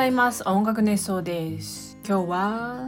ざいます。音楽熱奏です。今日は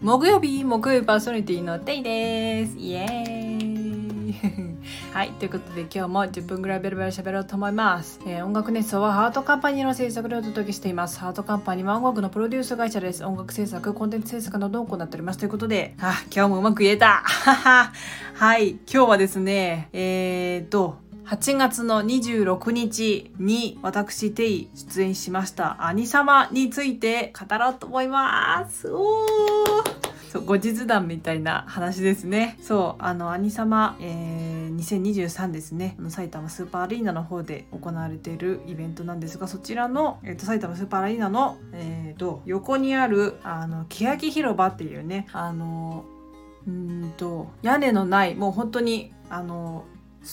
木曜日木曜日パーソナリティのテイです。イエーイ。はいということで今日も10分ぐらいベルベル喋ろうと思います、えー音楽熱奏はハートカンパニーの制作でお届けしています。ハートカンパニーは音楽のプロデュース会社です。音楽制作コンテンツ制作などを行っております。ということであ今日もうまく言えた。はい今日はですねえーと8月の26日に私テイ出演しました兄様について語ろうと思います。おー。そう後日談みたいな話ですね。そうあの兄様、えー、2023ですね。あの埼玉スーパーアリーナの方で行われているイベントなんですがそちらの、えー、と埼玉スーパーアリーナの、えー、と横にあるあの欅広場っていうねあのうんと屋根のないもう本当にあの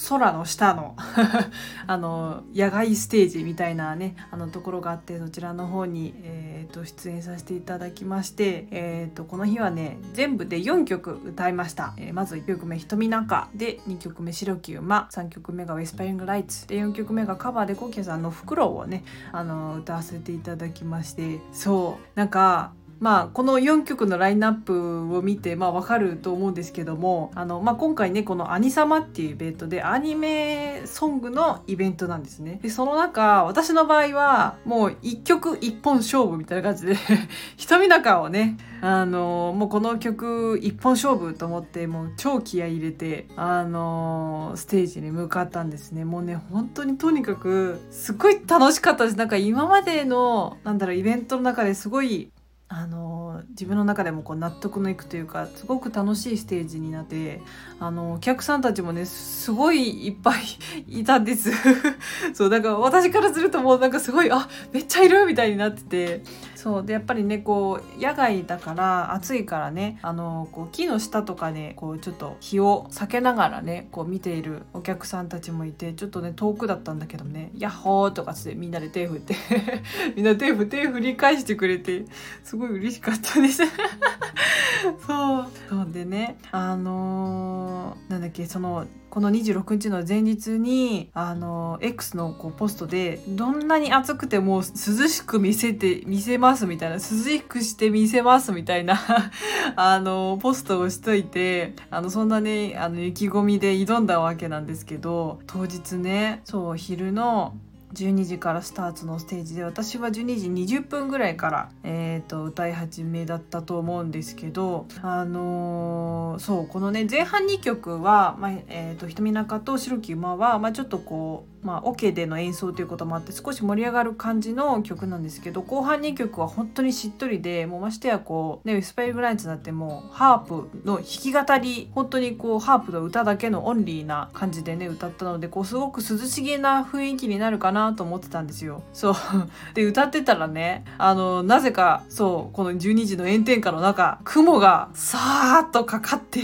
空の下の あの野外ステージみたいなねあのところがあってそちらの方に、えー、と出演させていただきまして、えー、とこの日はね全部で4曲歌いました、えーまず1曲目「瞳中」で2曲目「白き馬」3曲目が「ウェスパリング・ライツ」で4曲目がカバーでコキアさんの「フクロウ」をねあの歌わせていただきましてそう。なんかまあ、この4曲のラインナップを見て、まあ、わかると思うんですけどもあの、まあ、今回ねこの「アニサマ」っていうイベントでアニメソングのイベントなんですね。でその中私の場合はもう1曲1本勝負みたいな感じで 瞳中をねあのもうこの曲一本勝負と思ってもう超気合い入れてあのステージに向かったんですねもうね本当にとにかくすごい楽しかったですなんか今までのなんだろうイベントの中ですごいあの自分の中でもこう納得のいくというかすごく楽しいステージになってあのお客さんたちもねすごいいっぱい いたんです。そうだから私からするともうなんかすごいあめっちゃいるみたいになってて。そうでやっぱりねこう野外だから暑いからねあのこう木の下とかでこうちょっと日を避けながらねこう見ているお客さんたちもいてちょっとね遠くだったんだけどね「ヤッホー!」とかってみんなで手振って みんな手振って振り返してくれてすごい嬉しかったです そうそうでねあのーなんだっけそのこの26日の前日にあの X のこうポストでどんなに暑くても涼しく見せて見せますみたいな涼しくして見せますみたいな あのポストをしといてあのそんなねあの意気込みで挑んだわけなんですけど当日ねそう昼の12時からスタートのステージで私は12時20分ぐらいから、えー、と歌い始めだったと思うんですけどあのーそうこのね前半2曲は「まあえー、と瞳中」と「白き馬は」まあ、ちょっとこう、まあ、オ、ケでの演奏ということもあって少し盛り上がる感じの曲なんですけど後半2曲は本当にしっとりでもうましてやこうねウィスパイルグラインツになってもうハープの弾き語り本当にこうハープの歌だけのオンリーな感じでね歌ったのでこうすごく涼しげな雰囲気になるかなと思ってたんですよ。そう で歌ってたらねあのなぜかそうこの12時の炎天下の中雲がさーっとかかって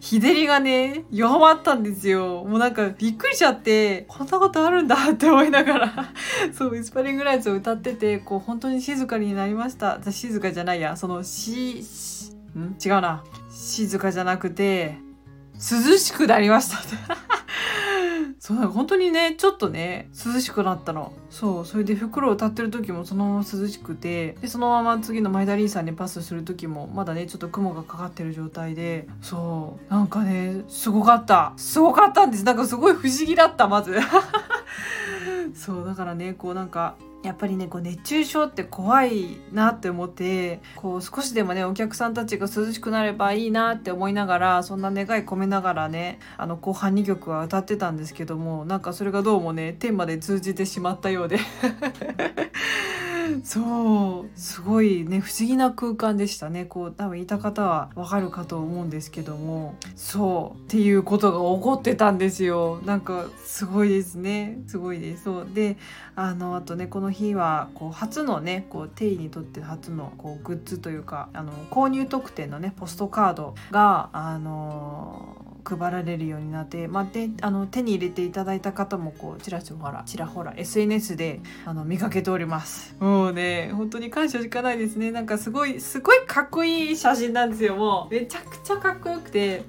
日照りがね弱まったんですよ。もうなんかびっくりしちゃってこんなことあるんだって思いながら。そうウィスパリングライツを歌っててこう本当に静かになりました。静かじゃないや。そのししん？違うな。静かじゃなくて涼しくなりました。そうなんか本当にねちょっとね涼しくなったの。そうそれで袋を立ってる時もそのまま涼しくてでそのまま次のマイダリーさんにパスする時もまだねちょっと雲がかかってる状態でそうなんかねすごかった。すごかったんです。なんかすごい不思議だったまず。そうだからねこうなんかやっぱりねこう熱中症って怖いなって思ってこう少しでもねお客さんたちが涼しくなればいいなって思いながらそんな願い込めながらねあの後半2曲は歌ってたんですけどもなんかそれがどうもね天まで通じてしまったようで。そうすごいね不思議な空間でしたね。こう多分いた方はわかるかと思うんですけども。そうっていうことが起こってたんですよ。なんかすごいですね。すごいです。そう。であのあとねこの日はこう初のねこうテイにとって初のこうグッズというかあの購入特典のねポストカードがあの配られるようになって、まあ、であの手に入れていただいた方もこうちらちらちらほら SNS であの見かけております。もうね本当に感謝しかないですね。なんかすごいすごいかっこいい写真なんですよ。もうめちゃくちゃかっこよくて。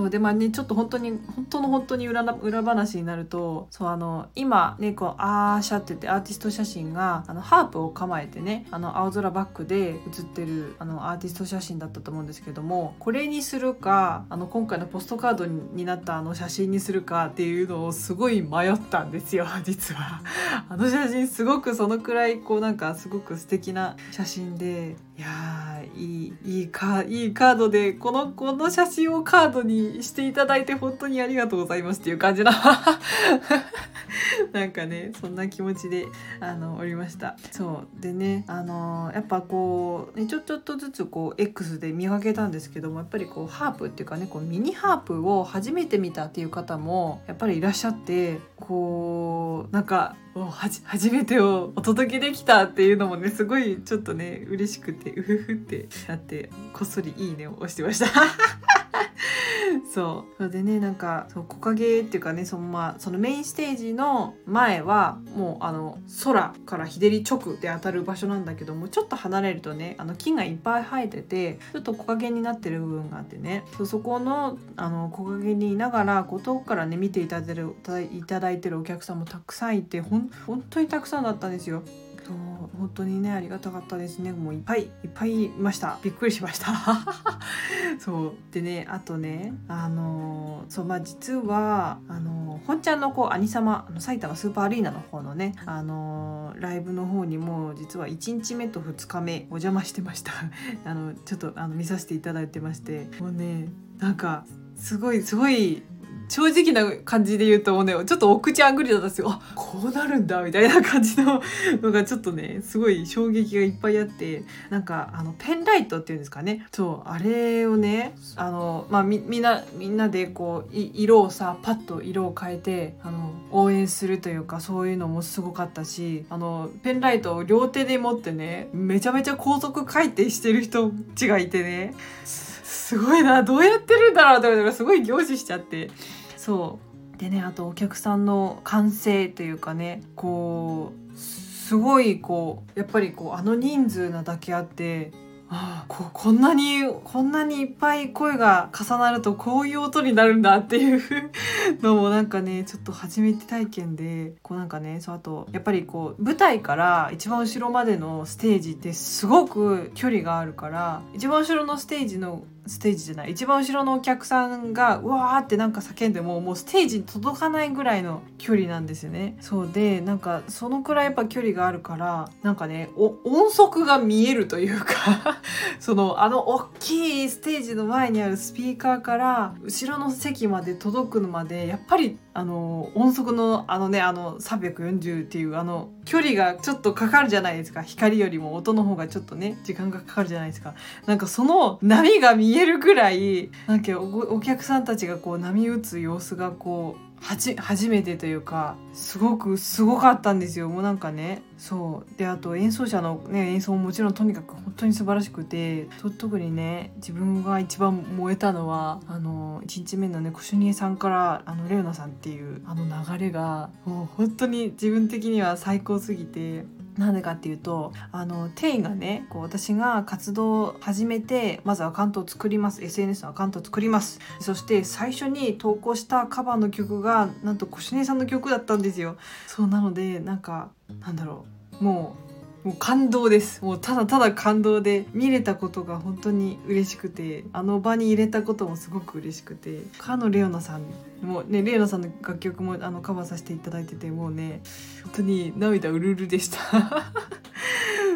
そうでまあねちょっと本当に本当の本当に裏裏話になるとそうあの今ねこうアーシャって言ってアーティスト写真があのハープを構えてねあの青空バックで写ってるあのアーティスト写真だったと思うんですけどもこれにするかあの今回のポストカードになったあの写真にするかっていうのをすごい迷ったんですよ 実は。あの写真すごくそのくらいこうなんかすごく素敵な写真でいやいいいいかいいカードでこのこの写真をカードにしていただいて本当にありがとうございますっていう感じな なんかねそんな気持ちであのおりました。そう。でねあのやっぱこう、ね、ちょちょっとずつこう X で見分けたんですけどもやっぱりこうハープっていうかねこうミニハープを初めて見たっていう方もやっぱりいらっしゃってこうなんか初めてをお届けできたっていうのもねすごいちょっとね嬉しくてうふふってなってこっそり「いいね」を押してました。そうそれでねなんかそう木陰っていうかねその,、まあ、そのメインステージの前はもうあの空から日照り直で当たる場所なんだけどもちょっと離れるとねあの木がいっぱい生えててちょっと木陰になってる部分があってねそこのあの木陰にいながらこう遠くからね見ていただいてるいただいてるお客さんもたくさんいてほん本当にたくさんだったんですよ。そう本当にねありがたかったですね。もういっぱいいっぱいいました。びっくりしました。そう。でねあとねあのそうまあ実はあの本ちゃんのこう兄様あの埼玉スーパーアリーナの方のねあのライブの方にも実は1日目と2日目お邪魔してました。あのちょっとあの見させていただいてまして。もうねなんかすごいすごい正直な感じで言うともうねちょっとお口あんぐりだったんですよ。あこうなるんだみたいな感じののがちょっとねすごい衝撃がいっぱいあってなんかあのペンライトっていうんですかね。そうあれをねあのまあみみんなみんなでこう色をさパッと色を変えてあの応援するというかそういうのもすごかったしあのペンライトを両手で持ってねめちゃめちゃ高速回転してる人たちがいてねすごいなどうやってるんだろうって思ったらすごい凝視しちゃってそう。でねあとお客さんの歓声というかねこうすごいこうやっぱりこうあの人数なだけあってああここんなにこんなにいっぱい声が重なるとこういう音になるんだっていうのもなんかねちょっと初めて体験でこうなんかねそうあとやっぱりこう舞台から一番後ろまでのステージってすごく距離があるから一番後ろのステージのステージじゃない。一番後ろのお客さんがうわーってなんか叫んでももうステージに届かないぐらいの距離なんですよね。そうでなんかそのくらいやっぱ距離があるからなんかね音速が見えるというか そのあの大きいステージの前にあるスピーカーから後ろの席まで届くのまでやっぱりあの音速のあのねあの340っていうあの距離がちょっとかかるじゃないですか。光よりも音の方がちょっとね時間がかかるじゃないですか。なんかその波が見えるぐらいなんかお客さんたちがこう波打つ様子がこうはじ初めてというかすごくすごかったんですよ。もうなんかねそう。であと演奏者の、ね、演奏ももちろんとにかく本当に素晴らしくて特にね自分が一番燃えたのはあの1日目のねコシュニエさんからあのレオナさんっていうあの流れがもう本当に自分的には最高すぎてなんでかっていうとあのテイがねこう私が活動を始めてまずアカウントを作ります。SNS のアカウントを作ります。そして最初に投稿したカバーの曲がなんとコシネさんの曲だったんですよ。そうなのでなんかなんだろう。もうもう感動です。もうただただ感動で見れたことが本当に嬉しくてあの場に入れたこともすごく嬉しくてかのレオナさんもねレオナさんの楽曲もあのカバーさせていただいててもうね本当に涙うるうるでした。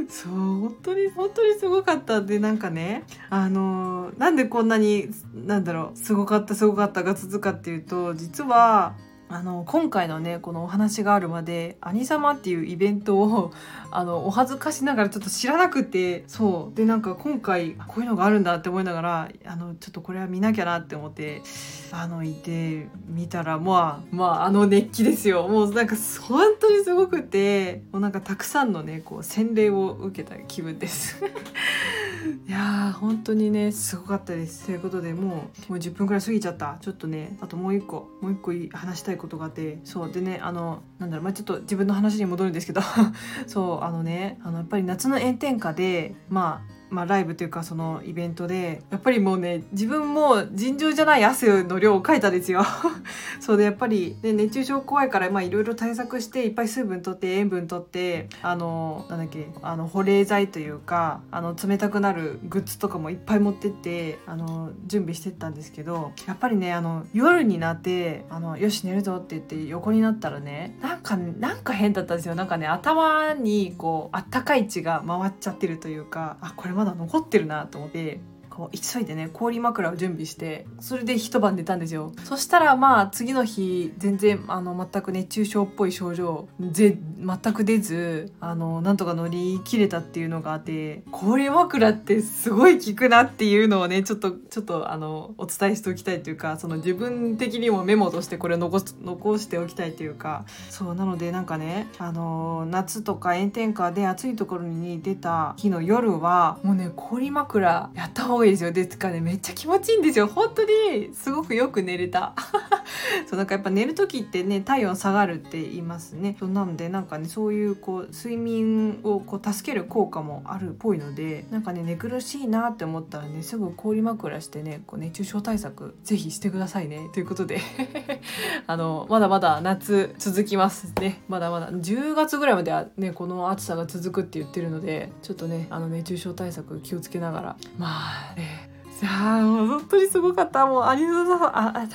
そう本当に本当にすごかった。でなんかねあのなんでこんなになんだろうすごかったすごかったが続くかっていうと実はあの今回のねこのお話があるまで「兄様」っていうイベントを あのお恥ずかしながらちょっと知らなくてそう。でなんか今回こういうのがあるんだって思いながらあのちょっとこれは見なきゃなって思ってあのいて見たらまあまああの熱気ですよ。もうなんか本当にすごくてもうなんかたくさんのねこう洗礼を受けた気分です。いやー本当にねすごかったです。ということでもうもう10分くらい過ぎちゃった。ちょっとねあともう一個もう一個話したいことがあって。そうでねあのなんだろうまあちょっと自分の話に戻るんですけど。そうあのねあのやっぱり夏の炎天下でまあまあ、ライブというかそのイベントでやっぱりもうね自分も尋常じゃない汗の量をかいたですよ。そうでやっぱり、ね、熱中症怖いからいろいろ対策していっぱい水分とって塩分とってあのなんだっけあの保冷剤というかあの冷たくなるグッズとかもいっぱい持ってってあの準備してったんですけどやっぱりねあの夜になってあのよし寝るぞって言って横になったらねなんかなんか変だったんですよ。なんかね頭にこうあったかい血が回っちゃってるというかあこれまだ残ってるなと思って。こう急いでね氷枕を準備してそれで一晩寝たんですよ。そしたらまあ次の日全然あの全く熱中症っぽい症状ぜ全く出ずあのなんとか乗り切れたっていうのがあって氷枕ってすごい効くなっていうのをねちょっとちょっとあのお伝えしておきたいというかその自分的にもメモとしてこれ残す残しておきたいというかそうなのでなんかねあの夏とか炎天下で暑いところに出た日の夜はもうね氷枕やった方がいいですよ。ですかねめっちゃ気持ちいいんですよ。本当にすごくよく寝れた。そうなんかやっぱ寝る時ってね体温下がるって言いますね。そうなのでなんかねそういうこう睡眠をこう助ける効果もあるっぽいのでなんかね寝苦しいなって思ったらねすぐ氷枕してねこう熱中症対策ぜひしてくださいね。ということで。あのまだまだ夏続きますね。まだまだ。10月ぐらいまではねこの暑さが続くって言ってるのでちょっとねあの熱中症対策気をつけながら。まあいやもう本当にすごかった。もうアニ様ああ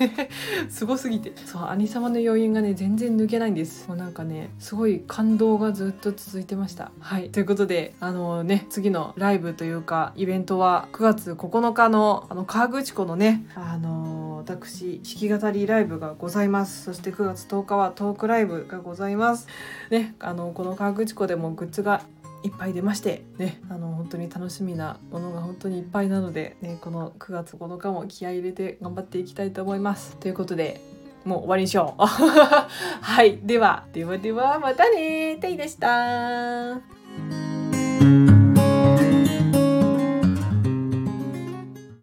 すごすぎて。そう兄様の余韻がね全然抜けないんです。もうなんかねすごい感動がずっと続いてました。はい。ということであのね次のライブというかイベントは9月9日のあの河口湖のねあの私弾き語りライブがございます。そして9月10日はトークライブがございます。ねあのこの河口湖でもグッズがいっぱい出ましてねあの本当に楽しみなものが本当にいっぱいなので、ね、この9月9日も気合い入れて頑張っていきたいと思います。ということでもう終わりにしよう。はい。では、ではでは、またねー。ていでした